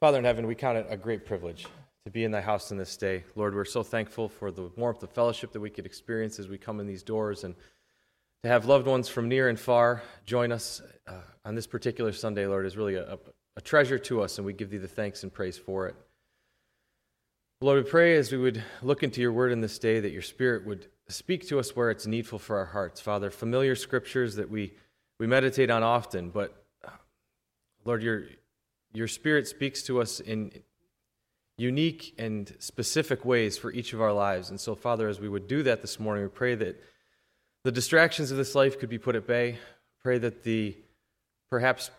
Father in heaven, we count it a great privilege to be in thy house in this day. Lord, we're so thankful for the warmth of fellowship that we could experience as we come in these doors and to have loved ones from near and far join us uh, on this particular Sunday, Lord, is really a, a treasure to us, and we give thee the thanks and praise for it. Lord, we pray as we would look into your word in this day that your spirit would speak to us where it's needful for our hearts. Father, familiar scriptures that we, we meditate on often, but uh, Lord, your, your spirit speaks to us in unique and specific ways for each of our lives. And so, Father, as we would do that this morning, we pray that the distractions of this life could be put at bay. Pray that the perhaps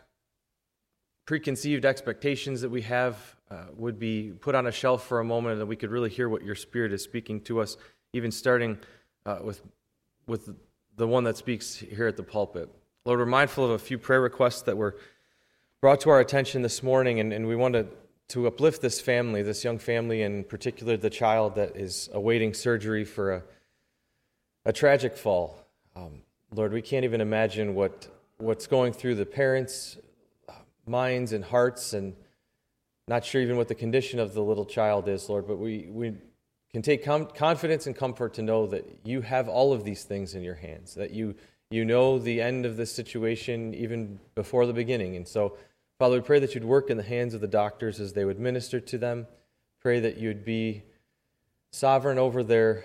preconceived expectations that we have uh, would be put on a shelf for a moment and that we could really hear what your spirit is speaking to us, even starting uh, with, with the one that speaks here at the pulpit. Lord, we're mindful of a few prayer requests that were brought to our attention this morning, and, and we wanted to, uplift this family, this young family, in particular the child that is awaiting surgery for a, a tragic fall. Um, Lord, we can't even imagine what, what's going through the parents' minds and hearts, and not sure even what the condition of the little child is, Lord, but we, we can take com- confidence and comfort to know that you have all of these things in your hands, that you, you know the end of this situation even before the beginning. And so, Father, we pray that you'd work in the hands of the doctors as they would minister to them. Pray that you'd be sovereign over their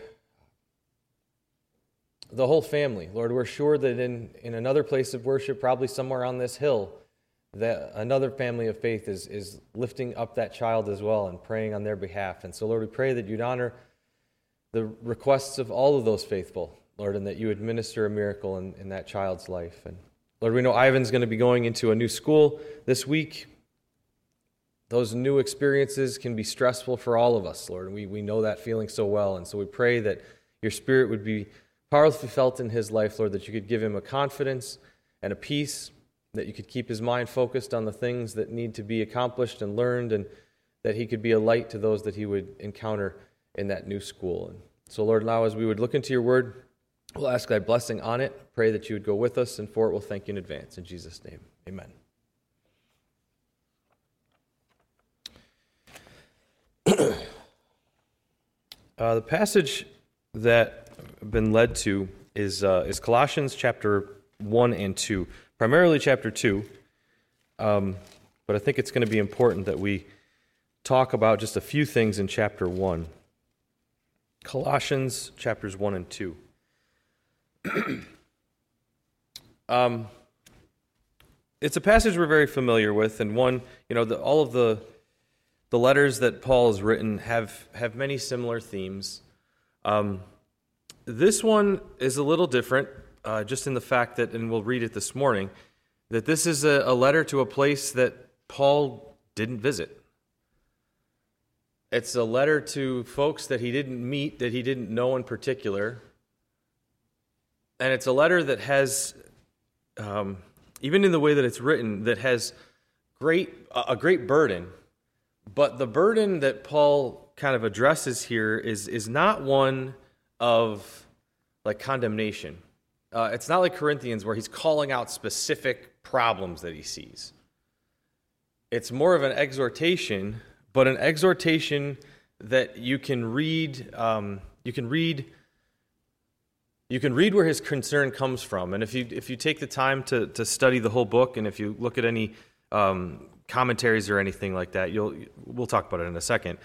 the whole family. Lord, we're sure that in, in another place of worship, probably somewhere on this hill, that another family of faith is, is lifting up that child as well and praying on their behalf. And so, Lord, we pray that you'd honor the requests of all of those faithful, Lord, and that you administer a miracle in, in that child's life. And Lord, we know Ivan's going to be going into a new school this week. Those new experiences can be stressful for all of us, Lord, we, we know that feeling so well. And so we pray that your spirit would be powerfully felt in his life, Lord, that you could give him a confidence and a peace, that you could keep his mind focused on the things that need to be accomplished and learned, and that he could be a light to those that he would encounter in that new school. And so, Lord, now as we would look into your word, We'll ask thy blessing on it. Pray that you would go with us, and for it we'll thank you in advance. In Jesus' name, amen. uh, the passage that I've been led to is, uh, is Colossians chapter 1 and 2, primarily chapter 2. Um, but I think it's going to be important that we talk about just a few things in chapter 1. Colossians chapters 1 and 2. um, it's a passage we're very familiar with, and one, you know, the, all of the the letters that Paul has written have have many similar themes. Um, this one is a little different, uh, just in the fact that, and we'll read it this morning, that this is a, a letter to a place that Paul didn't visit. It's a letter to folks that he didn't meet, that he didn't know in particular, and it's a letter that has, um, even in the way that it's written, that has great a great burden. But the burden that Paul kind of addresses here is is not one of like condemnation. Uh, it's not like Corinthians where he's calling out specific problems that he sees. It's more of an exhortation, but an exhortation that you can read. Um, you can read you can read where his concern comes from. And if you, if you take the time to, to study the whole book, and if you look at any um, commentaries or anything like that, you'll, we'll talk about it in a second.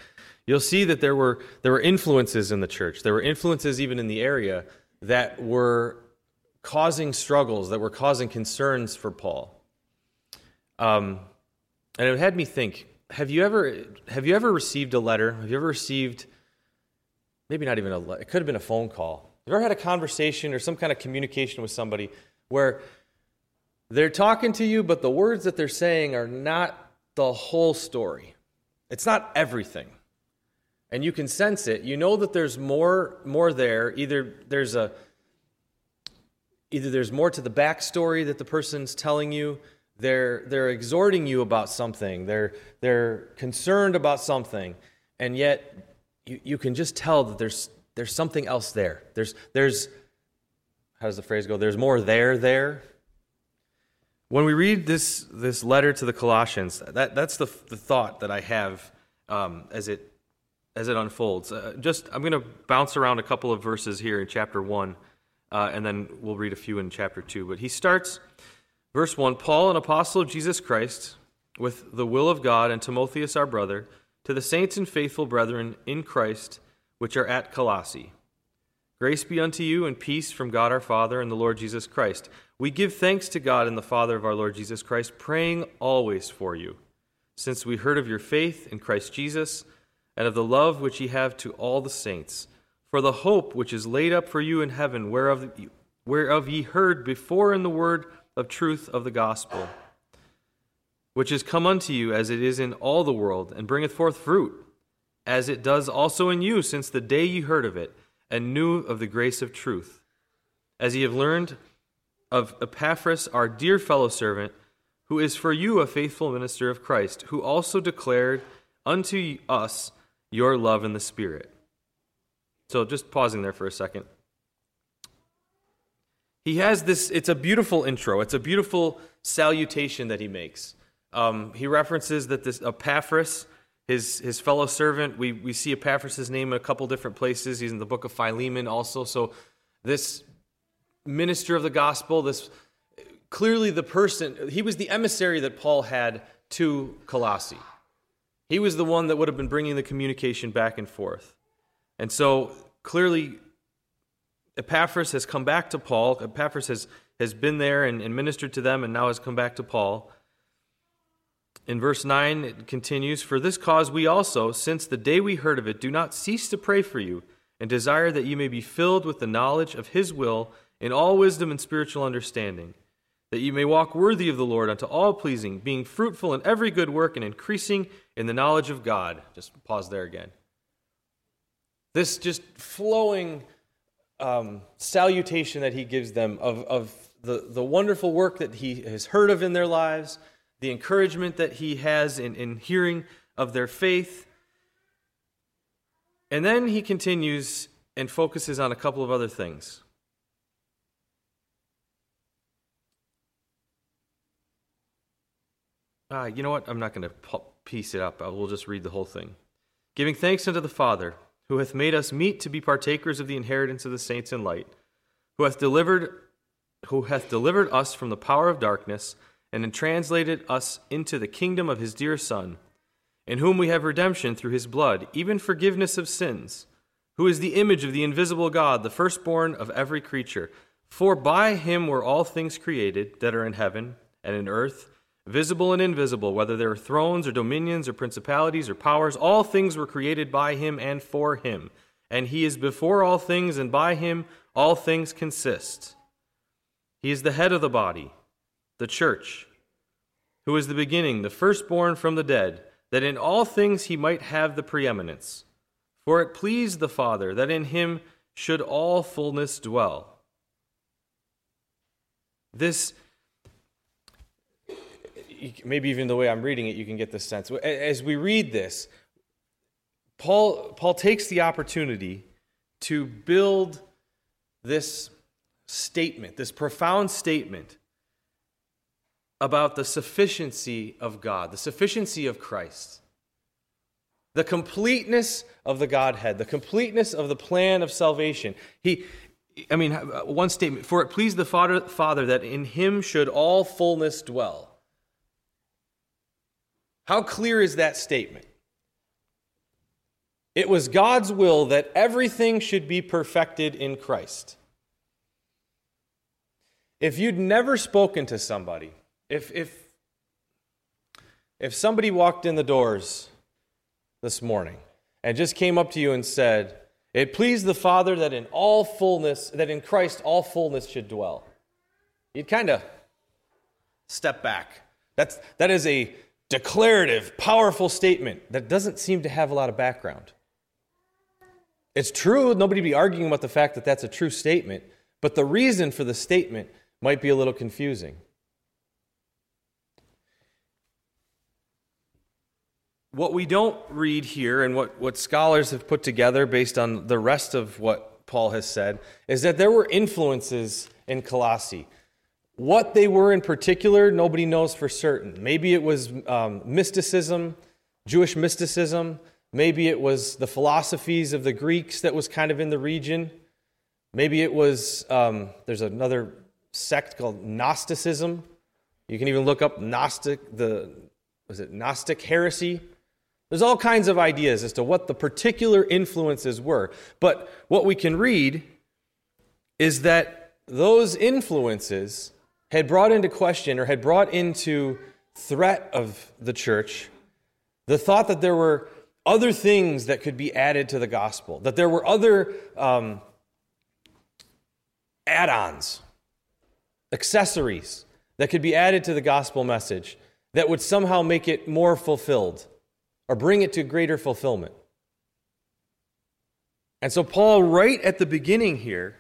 You'll see that there were, there were influences in the church. There were influences even in the area that were causing struggles, that were causing concerns for Paul. Um, and it had me think have you ever have you ever received a letter have you ever received maybe not even a letter it could have been a phone call you ever had a conversation or some kind of communication with somebody where they're talking to you, but the words that they're saying are not the whole story? It's not everything. And you can sense it. You know that there's more more there. Either there's a either there's more to the backstory that the person's telling you, they're they're exhorting you about something, they're they're concerned about something, and yet you, you can just tell that there's there's something else there. There's, there's, how does the phrase go? There's more there there. when we read this, this letter to the Colossians, that, that's the, the thought that I have um, as, it, as it unfolds. Uh, just I'm going to bounce around a couple of verses here in chapter 1, uh, and then we'll read a few in chapter 2. But he starts, verse 1 Paul, an apostle of Jesus Christ, with the will of God, and Timotheus, our brother, to the saints and faithful brethren in Christ, which are at Colossae. Grace be unto you and peace from God our Father and the Lord Jesus Christ. We give thanks to God and the Father of our Lord Jesus Christ, praying always for you, since we heard of your faith in Christ Jesus and of the love which ye have to all the saints, for the hope which is laid up for you in heaven, whereof, whereof ye heard before in the word of truth of the gospel, which is come unto you as it is in all the world, and bringeth forth fruit, as it does also in you since the day ye heard of it, and knew of the grace of truth, as ye have learned of Epaphras, our dear fellow servant, who is for you a faithful minister of Christ, who also declared unto us your love in the Spirit. So, just pausing there for a second. He has this, it's a beautiful intro, it's a beautiful salutation that he makes. Um, he references that this Epaphras, his, his fellow servant, we, we see Epaphras' name in a couple different places. He's in the book of Philemon also. So, this minister of the gospel, this clearly the person, he was the emissary that Paul had to Colossae. He was the one that would have been bringing the communication back and forth. And so clearly, Epaphras has come back to Paul. Epaphras has, has been there and, and ministered to them and now has come back to Paul. In verse 9, it continues For this cause we also, since the day we heard of it, do not cease to pray for you and desire that you may be filled with the knowledge of his will in all wisdom and spiritual understanding, that you may walk worthy of the Lord unto all pleasing, being fruitful in every good work and increasing in the knowledge of God. Just pause there again. This just flowing um, salutation that he gives them of, of the, the wonderful work that he has heard of in their lives, the encouragement that he has in, in hearing of their faith. And then he continues and focuses on a couple of other things. Uh, you know what? I'm not going to piece it up. I will just read the whole thing. Giving thanks unto the Father, who hath made us meet to be partakers of the inheritance of the saints in light, who hath delivered, who hath delivered us from the power of darkness, and translated us into the kingdom of his dear Son, in whom we have redemption through his blood, even forgiveness of sins, who is the image of the invisible God, the firstborn of every creature. For by him were all things created that are in heaven and in earth visible and invisible, whether they are thrones or dominions or principalities or powers, all things were created by him and for him. And he is before all things, and by him all things consist. He is the head of the body, the church, who is the beginning, the firstborn from the dead, that in all things he might have the preeminence. For it pleased the Father that in him should all fullness dwell. This maybe even the way I'm reading it, you can get this sense. As we read this, Paul, Paul takes the opportunity to build this statement, this profound statement about the sufficiency of God, the sufficiency of Christ, the completeness of the Godhead, the completeness of the plan of salvation. He, I mean, one statement, for it pleased the Father, Father that in him should all fullness dwell. How clear is that statement? It was God's will that everything should be perfected in Christ. If you'd never spoken to somebody, if, if, if somebody walked in the doors this morning and just came up to you and said, It pleased the Father that in all fullness, that in Christ all fullness should dwell, you'd kind of step back. That's, that is a declarative, powerful statement that doesn't seem to have a lot of background. It's true, nobody be arguing about the fact that that's a true statement, but the reason for the statement might be a little confusing. What we don't read here, and what, what scholars have put together based on the rest of what Paul has said, is that there were influences in Colossae. What they were in particular, nobody knows for certain. Maybe it was um, mysticism, Jewish mysticism. Maybe it was the philosophies of the Greeks that was kind of in the region. Maybe it was, um, there's another sect called Gnosticism. You can even look up Gnostic, the, was it Gnostic heresy? There's all kinds of ideas as to what the particular influences were. But what we can read is that those influences had brought into question or had brought into threat of the church the thought that there were other things that could be added to the gospel, that there were other um, add ons, accessories that could be added to the gospel message that would somehow make it more fulfilled or bring it to greater fulfillment. And so, Paul, right at the beginning here,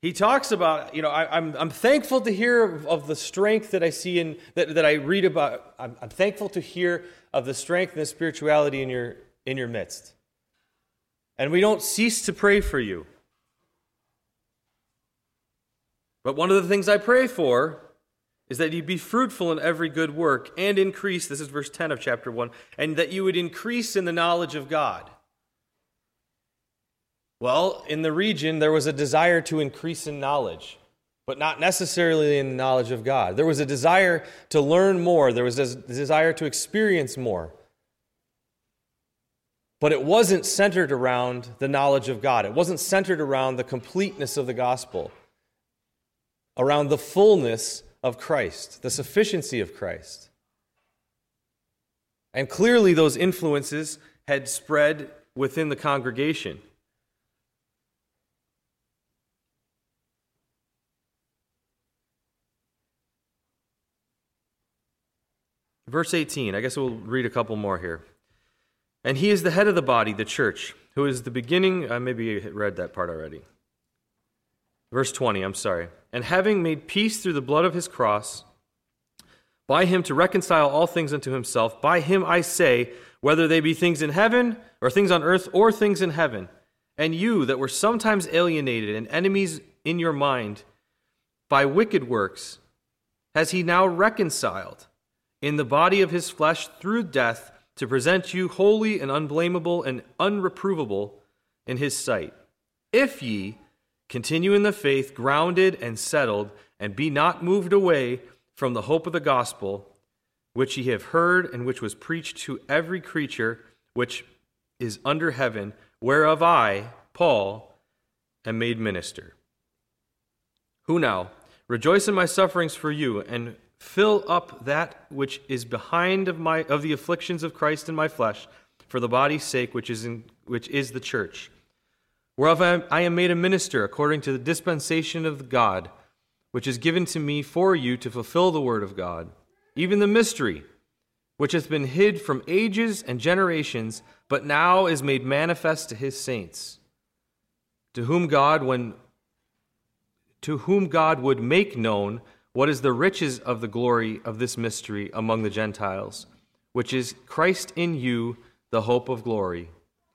he talks about, you know, I, am I'm, I'm thankful to hear of, of, the strength that I see in, that, that I read about. I'm, I'm thankful to hear of the strength and the spirituality in your, in your midst. And we don't cease to pray for you. But one of the things I pray for is that you be fruitful in every good work and increase, this is verse 10 of chapter 1, and that you would increase in the knowledge of God. Well, in the region, there was a desire to increase in knowledge, but not necessarily in the knowledge of God. There was a desire to learn more, there was a desire to experience more. But it wasn't centered around the knowledge of God, it wasn't centered around the completeness of the gospel, around the fullness of Christ, the sufficiency of Christ. And clearly, those influences had spread within the congregation. Verse 18, I guess we'll read a couple more here. And he is the head of the body, the church, who is the beginning. Uh, maybe you read that part already. Verse 20, I'm sorry. And having made peace through the blood of his cross, by him to reconcile all things unto himself, by him I say, whether they be things in heaven, or things on earth, or things in heaven. And you that were sometimes alienated and enemies in your mind by wicked works, has he now reconciled in the body of his flesh through death to present you holy and unblameable and unreprovable in his sight. If ye Continue in the faith, grounded and settled, and be not moved away from the hope of the gospel, which ye have heard and which was preached to every creature which is under heaven, whereof I, Paul, am made minister. Who now rejoice in my sufferings for you, and fill up that which is behind of my of the afflictions of Christ in my flesh, for the body's sake, which is in which is the church whereof I am made a minister according to the dispensation of God, which is given to me for you to fulfill the word of God, even the mystery, which hath been hid from ages and generations, but now is made manifest to his saints, to whom God, when to whom God would make known what is the riches of the glory of this mystery among the Gentiles, which is Christ in you, the hope of glory,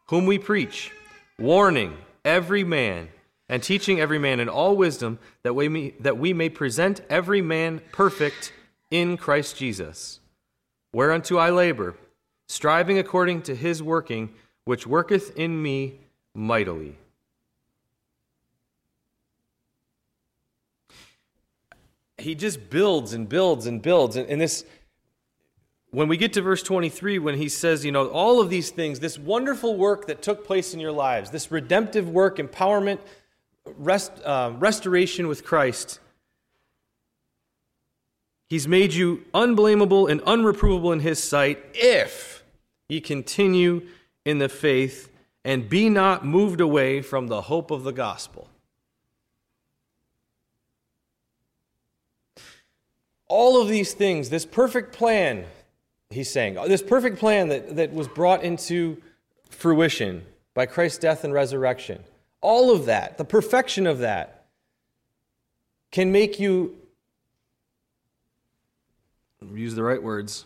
whom we preach, warning every man and teaching every man in all wisdom that we may, that we may present every man perfect in Christ Jesus. Whereunto I labor, striving according to his working, which worketh in me mightily. He just builds and builds and builds. And, and this when we get to verse 23, when he says, you know, all of these things, this wonderful work that took place in your lives, this redemptive work, empowerment, rest, uh, restoration with Christ, he's made you unblameable and unreprovable in his sight if ye continue in the faith and be not moved away from the hope of the gospel. All of these things, this perfect plan, he's saying. Oh, this perfect plan that, that was brought into fruition by Christ's death and resurrection, all of that, the perfection of that, can make you, use the right words,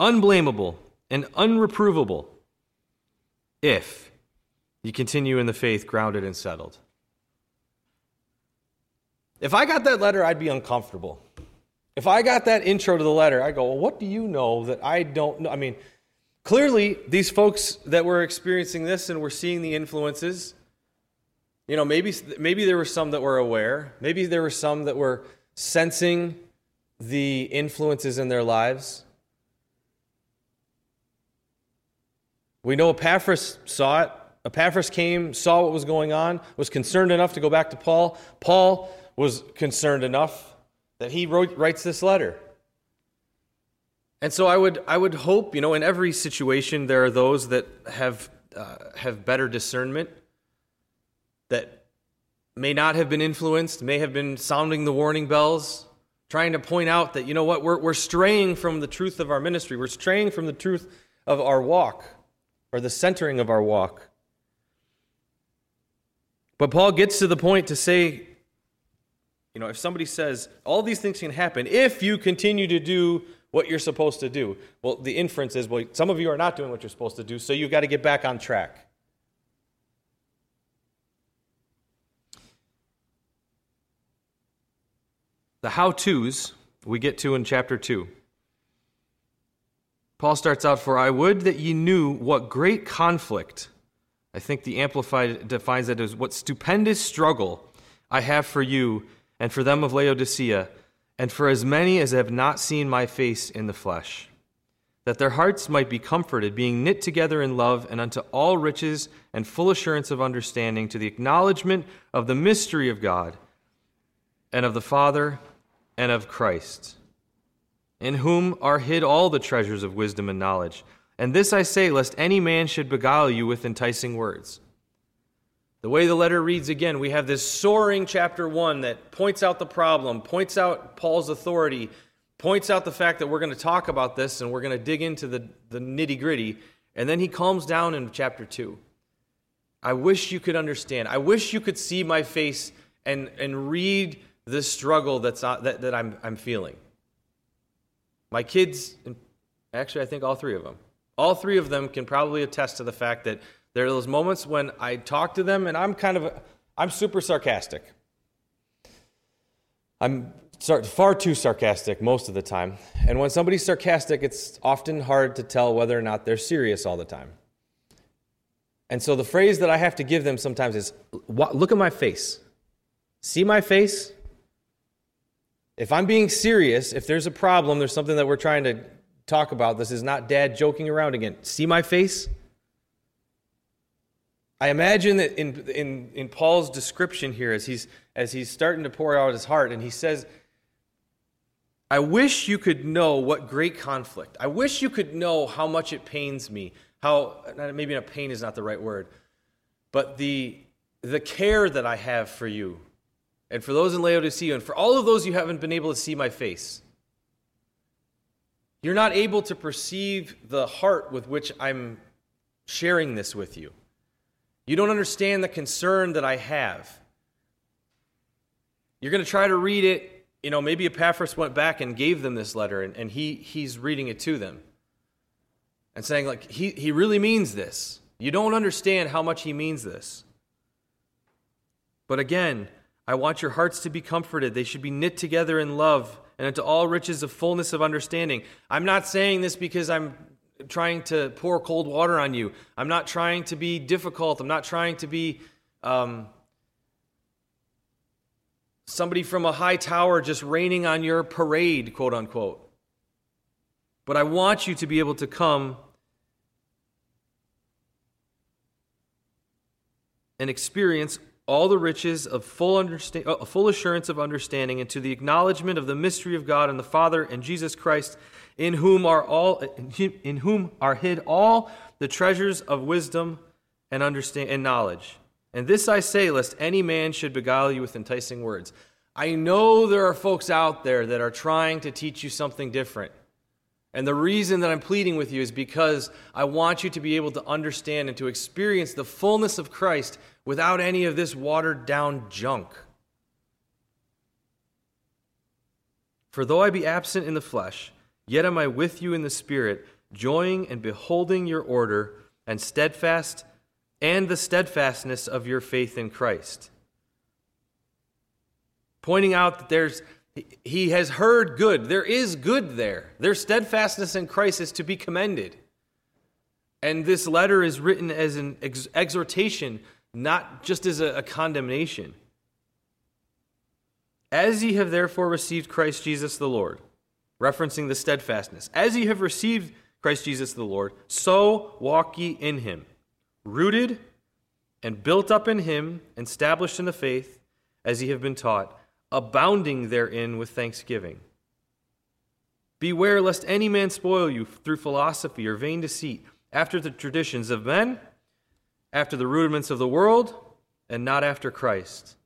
unblameable and unreprovable if you continue in the faith grounded and settled. If I got that letter, I'd be uncomfortable. If I got that intro to the letter, I go, well, what do you know that I don't know? I mean, clearly, these folks that were experiencing this and were seeing the influences, you know, maybe, maybe there were some that were aware. Maybe there were some that were sensing the influences in their lives. We know Epaphras saw it. Epaphras came, saw what was going on, was concerned enough to go back to Paul. Paul was concerned enough that he wrote, writes this letter. And so I would, I would hope, you know, in every situation there are those that have, uh, have better discernment, that may not have been influenced, may have been sounding the warning bells, trying to point out that, you know what, we're, we're straying from the truth of our ministry, we're straying from the truth of our walk, or the centering of our walk. But Paul gets to the point to say, you know, if somebody says, all these things can happen if you continue to do what you're supposed to do, well, the inference is, well, some of you are not doing what you're supposed to do, so you've got to get back on track. The how to's we get to in chapter 2. Paul starts out, For I would that ye knew what great conflict I think the Amplified defines it as what stupendous struggle I have for you and for them of Laodicea, and for as many as have not seen my face in the flesh, that their hearts might be comforted, being knit together in love, and unto all riches and full assurance of understanding, to the acknowledgement of the mystery of God, and of the Father, and of Christ, in whom are hid all the treasures of wisdom and knowledge. And this I say, lest any man should beguile you with enticing words. The way the letter reads again, we have this soaring chapter 1 that points out the problem, points out Paul's authority, points out the fact that we're going to talk about this and we're going to dig into the, the nitty gritty. And then he calms down in chapter 2. I wish you could understand. I wish you could see my face and, and read the struggle that's not, that, that I'm, I'm feeling. My kids, actually, I think all three of them, all three of them can probably attest to the fact that there are those moments when I talk to them and I'm kind of, I'm super sarcastic. I'm far too sarcastic most of the time. And when somebody's sarcastic, it's often hard to tell whether or not they're serious all the time. And so the phrase that I have to give them sometimes is look at my face. See my face? If I'm being serious, if there's a problem, there's something that we're trying to talk about. This is not dad joking around again. See my face? I imagine that in, in, in Paul's description here, as he's, as he's starting to pour out his heart, and he says, I wish you could know what great conflict. I wish you could know how much it pains me. How, maybe not pain is not the right word, but the, the care that I have for you. And for those in Laodicea, and for all of those you haven't been able to see my face. You're not able to perceive the heart with which I'm sharing this with you. You don't understand the concern that I have. You're going to try to read it. You know, maybe Epaphras went back and gave them this letter, and, and he, he's reading it to them and saying, like, he, he really means this. You don't understand how much he means this. But again, I want your hearts to be comforted. They should be knit together in love and unto all riches of fullness of understanding. I'm not saying this because I'm trying to pour cold water on you. I'm not trying to be difficult. I'm not trying to be um, somebody from a high tower just raining on your parade, quote unquote. But I want you to be able to come and experience all the riches of full, understand, uh, full assurance of understanding and to the acknowledgement of the mystery of God and the Father and Jesus Christ, in whom are all in whom are hid all the treasures of wisdom and understand and knowledge. And this I say, lest any man should beguile you with enticing words. I know there are folks out there that are trying to teach you something different. And the reason that I'm pleading with you is because I want you to be able to understand and to experience the fullness of Christ without any of this watered down junk. For though I be absent in the flesh, yet am I with you in the Spirit, joying and beholding your order and steadfast and the steadfastness of your faith in Christ. pointing out that there's he has heard good. There is good there. Their steadfastness in Christ is to be commended. And this letter is written as an ex- exhortation, not just as a, a condemnation. As ye have therefore received Christ Jesus the Lord, referencing the steadfastness, as ye have received Christ Jesus the Lord, so walk ye in him, rooted and built up in him, established in the faith, as ye have been taught abounding therein with thanksgiving. Beware lest any man spoil you through philosophy or vain deceit, after the traditions of men, after the rudiments of the world, and not after Christ.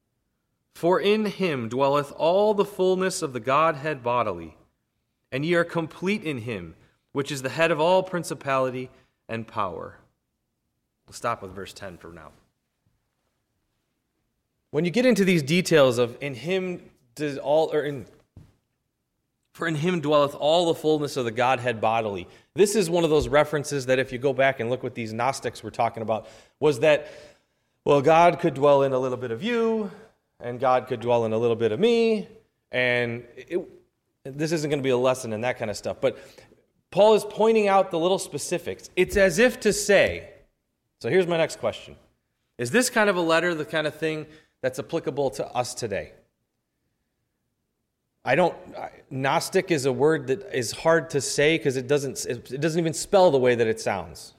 For in him dwelleth all the fullness of the Godhead bodily, and ye are complete in him, which is the head of all principality and power. We'll stop with verse 10 for now. When you get into these details of in him does all or in for in him dwelleth all the fullness of the Godhead bodily. This is one of those references that if you go back and look what these Gnostics were talking about, was that, well, God could dwell in a little bit of you, and God could dwell in a little bit of me, and it, this isn't going to be a lesson in that kind of stuff. But Paul is pointing out the little specifics. It's as if to say, so here's my next question Is this kind of a letter the kind of thing that's applicable to us today. I don't Gnostic is a word that is hard to say because it doesn't it doesn't even spell the way that it sounds.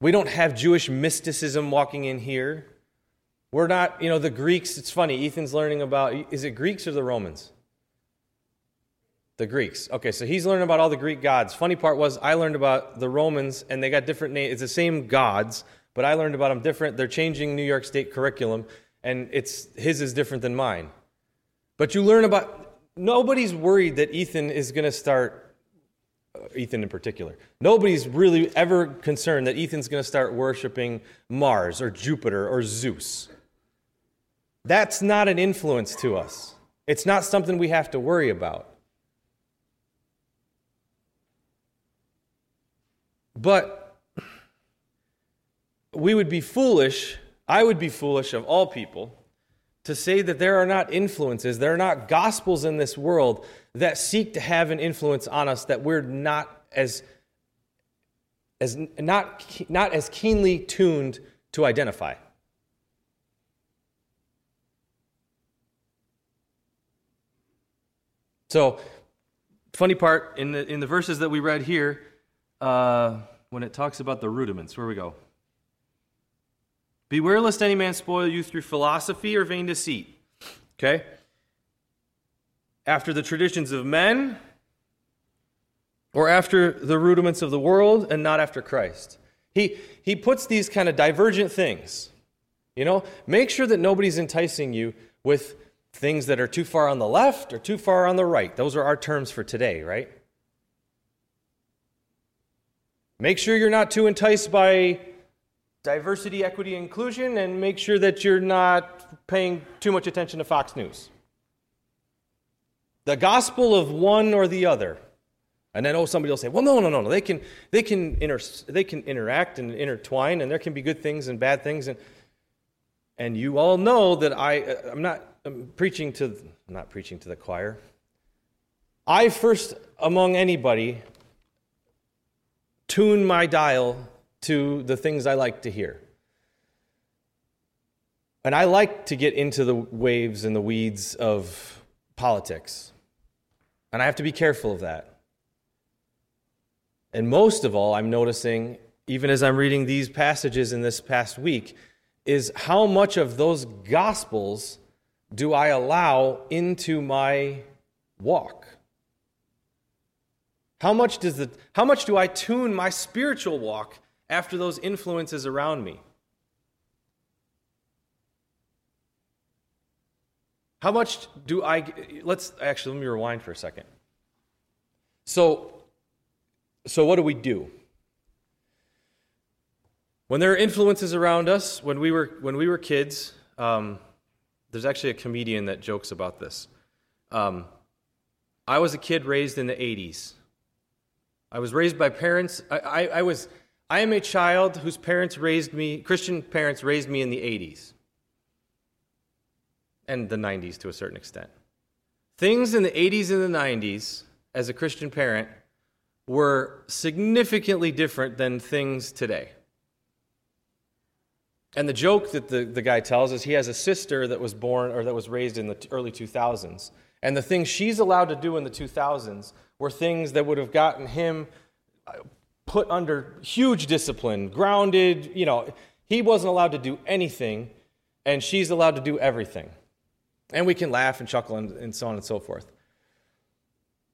We don't have Jewish mysticism walking in here. We're not, you know, the Greeks, it's funny, Ethan's learning about is it Greeks or the Romans? The Greeks. Okay, so he's learning about all the Greek gods. Funny part was I learned about the Romans and they got different names. It's the same gods, but I learned about them different. They're changing New York State curriculum, and it's his is different than mine. But you learn about nobody's worried that Ethan is going to start uh, Ethan in particular. Nobody's really ever concerned that Ethan's going to start worshiping Mars or Jupiter or Zeus. That's not an influence to us. It's not something we have to worry about. But we would be foolish, I would be foolish of all people, to say that there are not influences, there are not gospels in this world that seek to have an influence on us that we're not as, as not, not as keenly tuned to identify. So, funny part in the in the verses that we read here, uh, when it talks about the rudiments, where we go. Beware lest any man spoil you through philosophy or vain deceit. Okay? After the traditions of men, or after the rudiments of the world, and not after Christ. He, he puts these kind of divergent things. You know, make sure that nobody's enticing you with things that are too far on the left or too far on the right. Those are our terms for today, right? Make sure you're not too enticed by diversity, equity, inclusion, and make sure that you're not paying too much attention to Fox News. The gospel of one or the other. And then, oh, somebody will say, well, no, no, no, no. They can, they can, inter- they can interact and intertwine, and there can be good things and bad things. And, and you all know that I, uh, I'm not I'm preaching to, I'm not preaching to the choir. I first, among anybody, tune my dial to the things I like to hear. And I like to get into the waves and the weeds of politics. And I have to be careful of that. And most of all, I'm noticing, even as I'm reading these passages in this past week, is how much of those gospels do I allow into my walk? How much, does the, how much do I tune my spiritual walk after those influences around me? How much do I. Let's actually, let me rewind for a second. So, so what do we do? When there are influences around us, when we were, when we were kids, um, there's actually a comedian that jokes about this. Um, I was a kid raised in the 80s. I was raised by parents. I, I, I was I am a child whose parents raised me, Christian parents raised me in the 80s. and the 90s to a certain extent. Things in the 80s and the 90s, as a Christian parent, were significantly different than things today. And the joke that the, the guy tells is he has a sister that was born or that was raised in the early 2000s. And the things she's allowed to do in the 2000s were things that would have gotten him uh, put under huge discipline, grounded. You know, he wasn't allowed to do anything, and she's allowed to do everything. And we can laugh and chuckle and, and so on and so forth.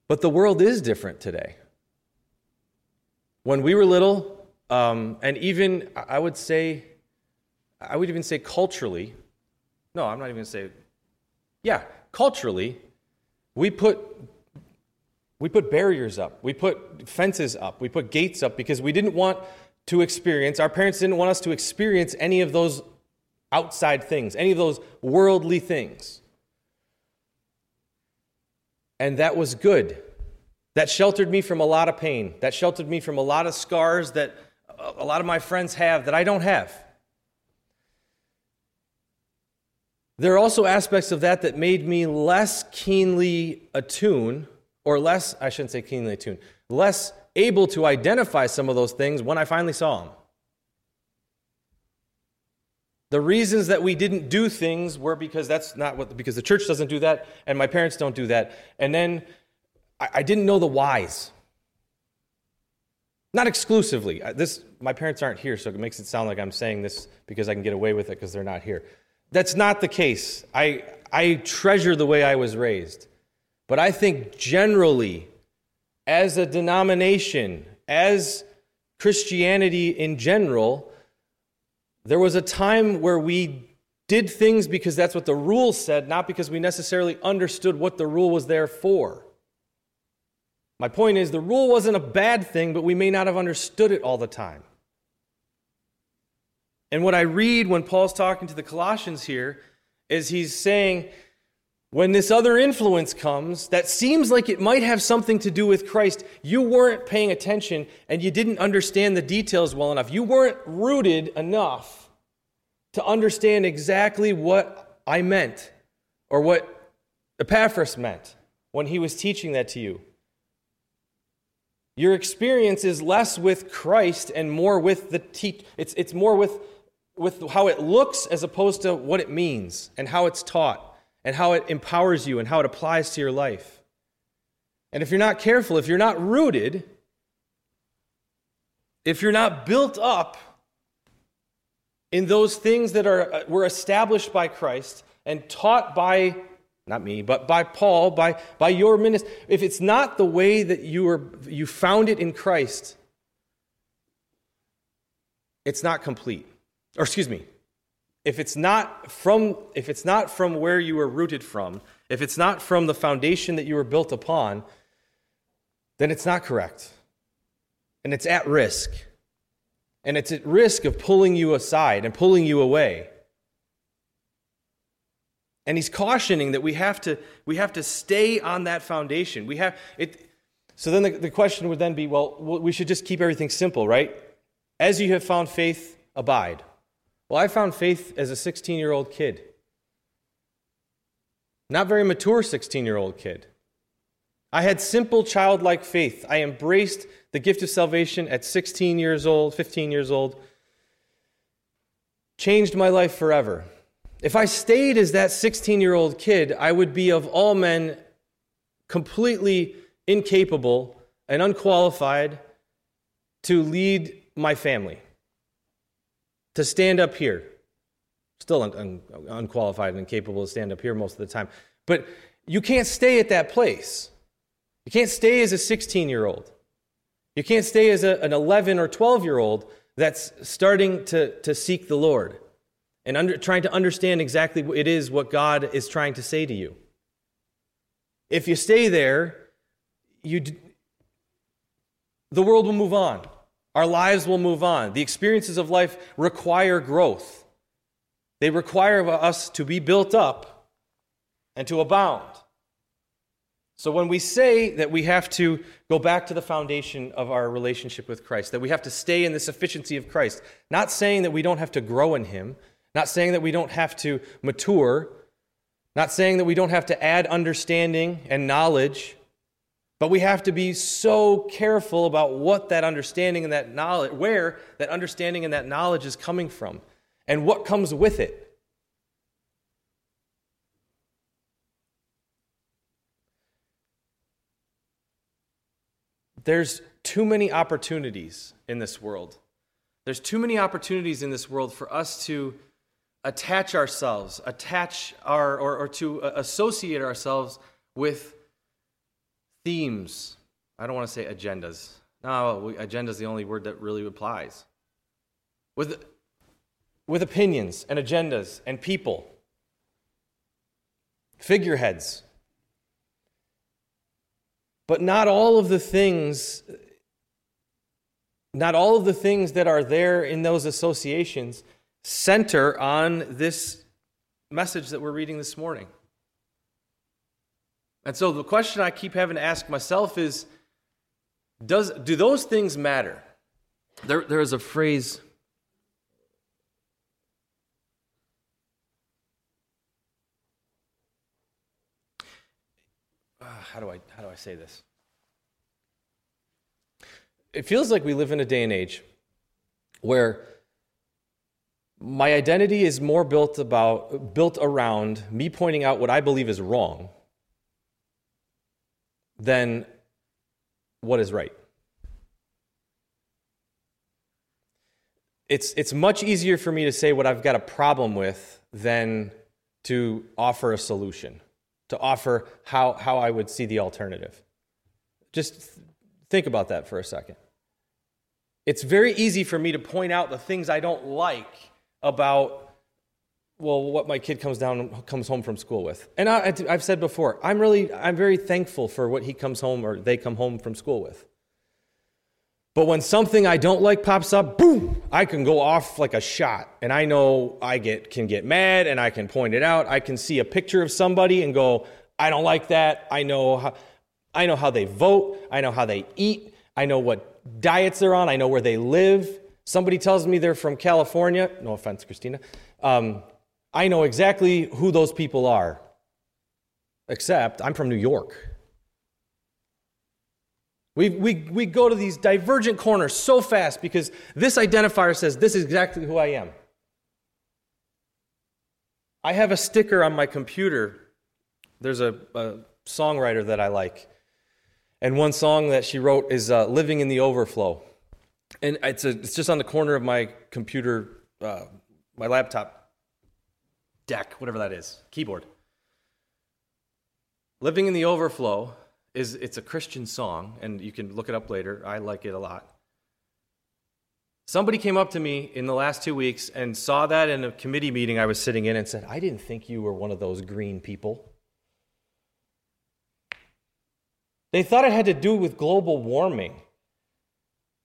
But the world is different today. When we were little, um, and even I would say, I would even say culturally, no, I'm not even going to say, yeah, culturally, we put we put barriers up. We put fences up. We put gates up because we didn't want to experience, our parents didn't want us to experience any of those outside things, any of those worldly things. And that was good. That sheltered me from a lot of pain. That sheltered me from a lot of scars that a lot of my friends have that I don't have. There are also aspects of that that made me less keenly attuned, or less, I shouldn't say keenly attuned, less able to identify some of those things when I finally saw them. The reasons that we didn't do things were because that's not what, because the church doesn't do that and my parents don't do that. And then I, I didn't know the whys. Not exclusively. This, my parents aren't here, so it makes it sound like I'm saying this because I can get away with it because they're not here. That's not the case. I, I treasure the way I was raised. But I think generally, as a denomination, as Christianity in general, there was a time where we did things because that's what the rule said, not because we necessarily understood what the rule was there for. My point is, the rule wasn't a bad thing, but we may not have understood it all the time. And what I read when Paul's talking to the Colossians here is he's saying, when this other influence comes that seems like it might have something to do with Christ, you weren't paying attention and you didn't understand the details well enough. You weren't rooted enough to understand exactly what I meant or what Epaphras meant when he was teaching that to you. Your experience is less with Christ and more with the teach. It's, it's more with, with how it looks as opposed to what it means and how it's taught and how it empowers you and how it applies to your life. And if you're not careful, if you're not rooted, if you're not built up in those things that are uh, were established by Christ and taught by not me, but by Paul, by, by your ministry, if it's not the way that you were you found it in Christ, it's not complete. Or excuse me, if it's not from if it's not from where you were rooted from if it's not from the foundation that you were built upon then it's not correct. And it's at risk. And it's at risk of pulling you aside and pulling you away. And he's cautioning that we have to we have to stay on that foundation. We have it so then the, the question would then be well we should just keep everything simple right? As you have found faith abide well, I found faith as a 16 year old kid. Not very mature 16 year old kid. I had simple childlike faith. I embraced the gift of salvation at 16 years old, 15 years old. Changed my life forever. If I stayed as that 16 year old kid, I would be of all men completely incapable and unqualified to lead my family to stand up here. Still un- un- unqualified and incapable to stand up here most of the time. But you can't stay at that place. You can't stay as a 16 year old. You can't stay as a, an 11 or 12 year old that's starting to, to seek the Lord and under, trying to understand exactly what it is what God is trying to say to you. If you stay there, you, the world will move on. Our lives will move on. The experiences of life require growth, they require us to be built up and to abound. So, when we say that we have to go back to the foundation of our relationship with Christ, that we have to stay in the sufficiency of Christ, not saying that we don't have to grow in Him, not saying that we don't have to mature, Not saying that we don't have to add understanding and knowledge, but we have to be so careful about what that understanding and that knowledge, where that understanding and that knowledge is coming from, and what comes with it. There's too many opportunities in this world. There's too many opportunities in this world for us to attach ourselves, attach our, or, or to associate ourselves with themes. I don't want to say agendas. No, agenda is the only word that really applies. With, with opinions and agendas and people, figureheads. But not all of the things, not all of the things that are there in those associations center on this message that we're reading this morning. And so the question I keep having to ask myself is does, do those things matter? There, there is a phrase. Uh, how, do I, how do I say this? It feels like we live in a day and age where my identity is more built about built around me pointing out what I believe is wrong than what is right. It's, it's much easier for me to say what I've got a problem with than to offer a solution, to offer how, how I would see the alternative. Just think about that for a second. It's very easy for me to point out the things I don't like about well what my kid comes down comes home from school with. And I, have said before i'm really i'm very thankful for what he comes home or they come home from school with. But when something i don't like pops up boom i can go off like a shot. And i know i get can get mad and i can point it out. I can see a picture of somebody and go i don't like that. I know how i know how they vote. I know how they eat. I know what diets they're on. I know where they live. Somebody tells me they're from California, no offense, Christina, um, I know exactly who those people are, except I'm from New York. We, we, we go to these divergent corners so fast because this identifier says this is exactly who I am. I have a sticker on my computer. There's a, a songwriter that I like. And one song that she wrote is uh, Living in the Overflow and it's a, it's just on the corner of my computer, uh, my laptop deck, whatever that is, keyboard. Living in the Overflow is it's a Christian song, and you can look it up later. I like it a lot. Somebody came up to me in the last two weeks and saw that in a committee meeting I was sitting in and said, I didn't think you were one of those green people. They thought it had to do with global warming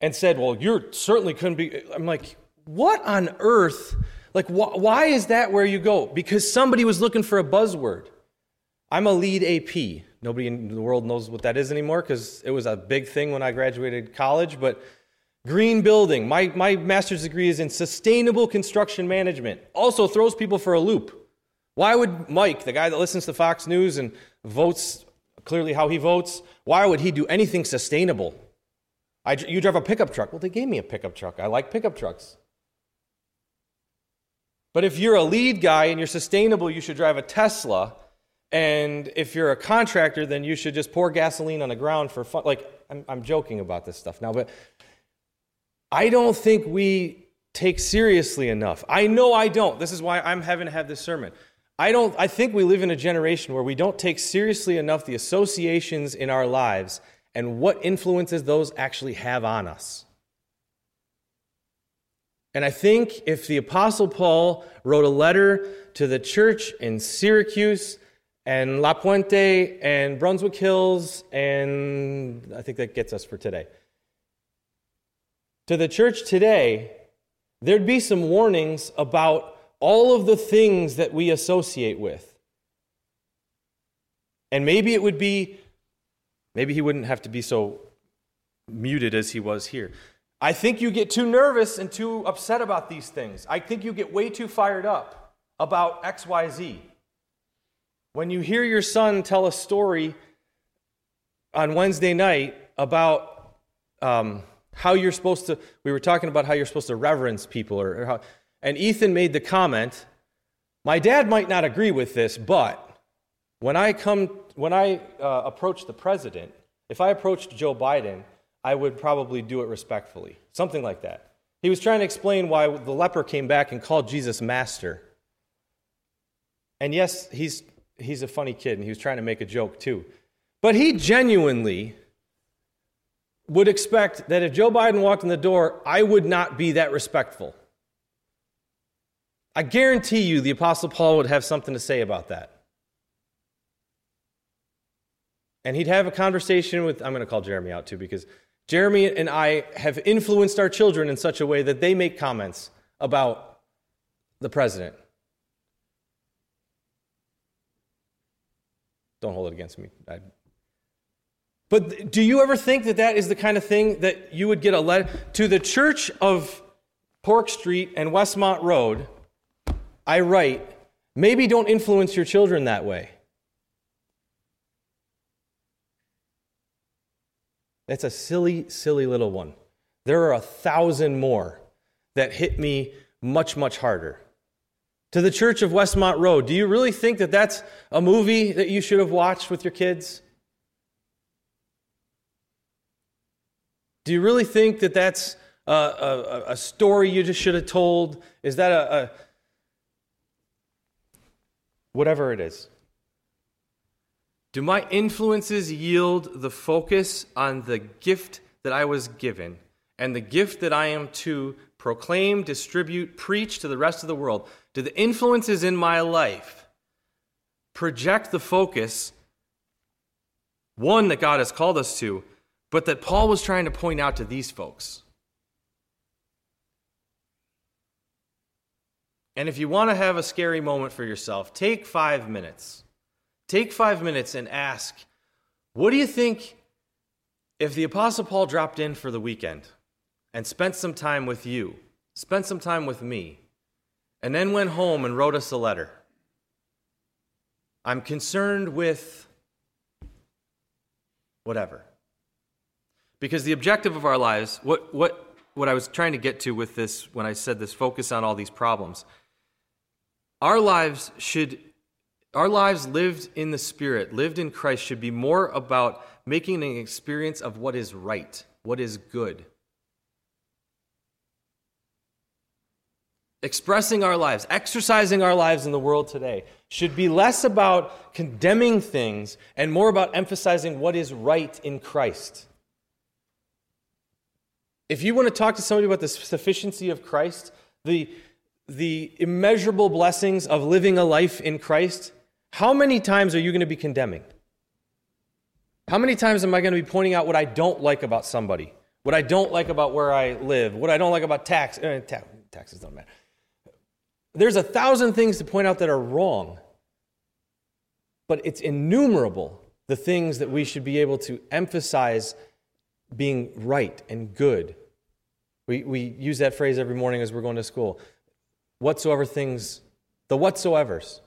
and said, Well, you certainly couldn't be. I'm like, What on earth? Like, wh- why is that where you go? Because somebody was looking for a buzzword. I'm a LEED AP. Nobody in the world knows what that is anymore because it was a big thing when I graduated college. But green building, my, my master's degree is in sustainable construction management, also throws people for a loop. Why would Mike, the guy that listens to Fox News and votes clearly how he votes, why would he do anything sustainable? I, you drive a pickup truck. Well, they gave me a pickup truck. I like pickup trucks. But if you're a LEED guy and you're sustainable, you should drive a Tesla. And if you're a contractor, then you should just pour gasoline on the ground for fun. Like, I'm, I'm joking about this stuff now, but I don't think we take seriously enough. I know I don't. This is why I'm having to have this sermon. I don't I think we live in a generation where we don't take seriously enough the associations in our lives and what influences those actually have on us. And I think if the Apostle Paul wrote a letter to the church in Syracuse and La Puente and Brunswick Hills, and I think that gets us for today. To the church today, there'd be some warnings about all of the things that we associate with. And maybe it would be Maybe he wouldn't have to be so muted as he was here. I think you get too nervous and too upset about these things. I think you get way too fired up about XYZ. When you hear your son tell a story on Wednesday night about um, how you're supposed to, we were talking about how you're supposed to reverence people, or, or how, and Ethan made the comment, my dad might not agree with this, but when I come, when I uh, approach the president, if I approached Joe Biden, I would probably do it respectfully. Something like that. He was trying to explain why the leper came back and called Jesus master. And yes, he's, he's a funny kid and he was trying to make a joke too. But he genuinely would expect that if Joe Biden walked in the door, I would not be that respectful. I guarantee you the Apostle Paul would have something to say about that. And he'd have a conversation with, I'm going to call Jeremy out too, because Jeremy and I have influenced our children in such a way that they make comments about the president. Don't hold it against me. I, but do you ever think that that is the kind of thing that you would get a letter to the church of Pork Street and Westmont Road? I write, maybe don't influence your children that way. That's a silly, silly little one. There are a thousand more that hit me much, much harder. To the Church of Westmont Road, do you really think that that's a movie that you should have watched with your kids? Do you really think that that's a, a, a story you just should have told? Is that a, a whatever it is? Do my influences yield the focus on the gift that I was given and the gift that I am to proclaim, distribute, preach to the rest of the world? Do the influences in my life project the focus, one that God has called us to, but that Paul was trying to point out to these folks? And if you want to have a scary moment for yourself, take five minutes Take five minutes and ask, what do you think if the Apostle Paul dropped in for the weekend and spent some time with you, spent some time with me, and then went home and wrote us a letter? I'm concerned with whatever. Because the objective of our lives, what, what, what I was trying to get to with this when I said this focus on all these problems, our lives should our lives lived in the Spirit, lived in Christ, should be more about making an experience of what is right, what is good. Expressing our lives, exercising our lives in the world today should be less about condemning things and more about emphasizing what is right in Christ. If you want to talk to somebody about the sufficiency of Christ, the, the immeasurable blessings of living a life in Christ, how many times are you going to be condemning? How many times am I going to be pointing out what I don't like about somebody? What I don't like about where I live? What I don't like about tax? Eh, ta- taxes don't matter. There's a thousand things to point out that are wrong, but it's innumerable the things that we should be able to emphasize being right and good. We, we use that phrase every morning as we're going to school. Whatsoever things, the whatsoevers.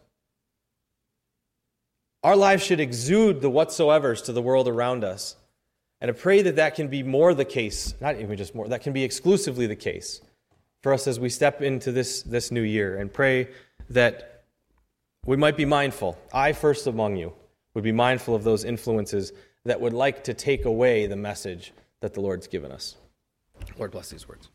Our lives should exude the whatsoevers to the world around us. And I pray that that can be more the case, not even just more, that can be exclusively the case for us as we step into this, this new year. And pray that we might be mindful, I first among you, would be mindful of those influences that would like to take away the message that the Lord's given us. Lord bless these words.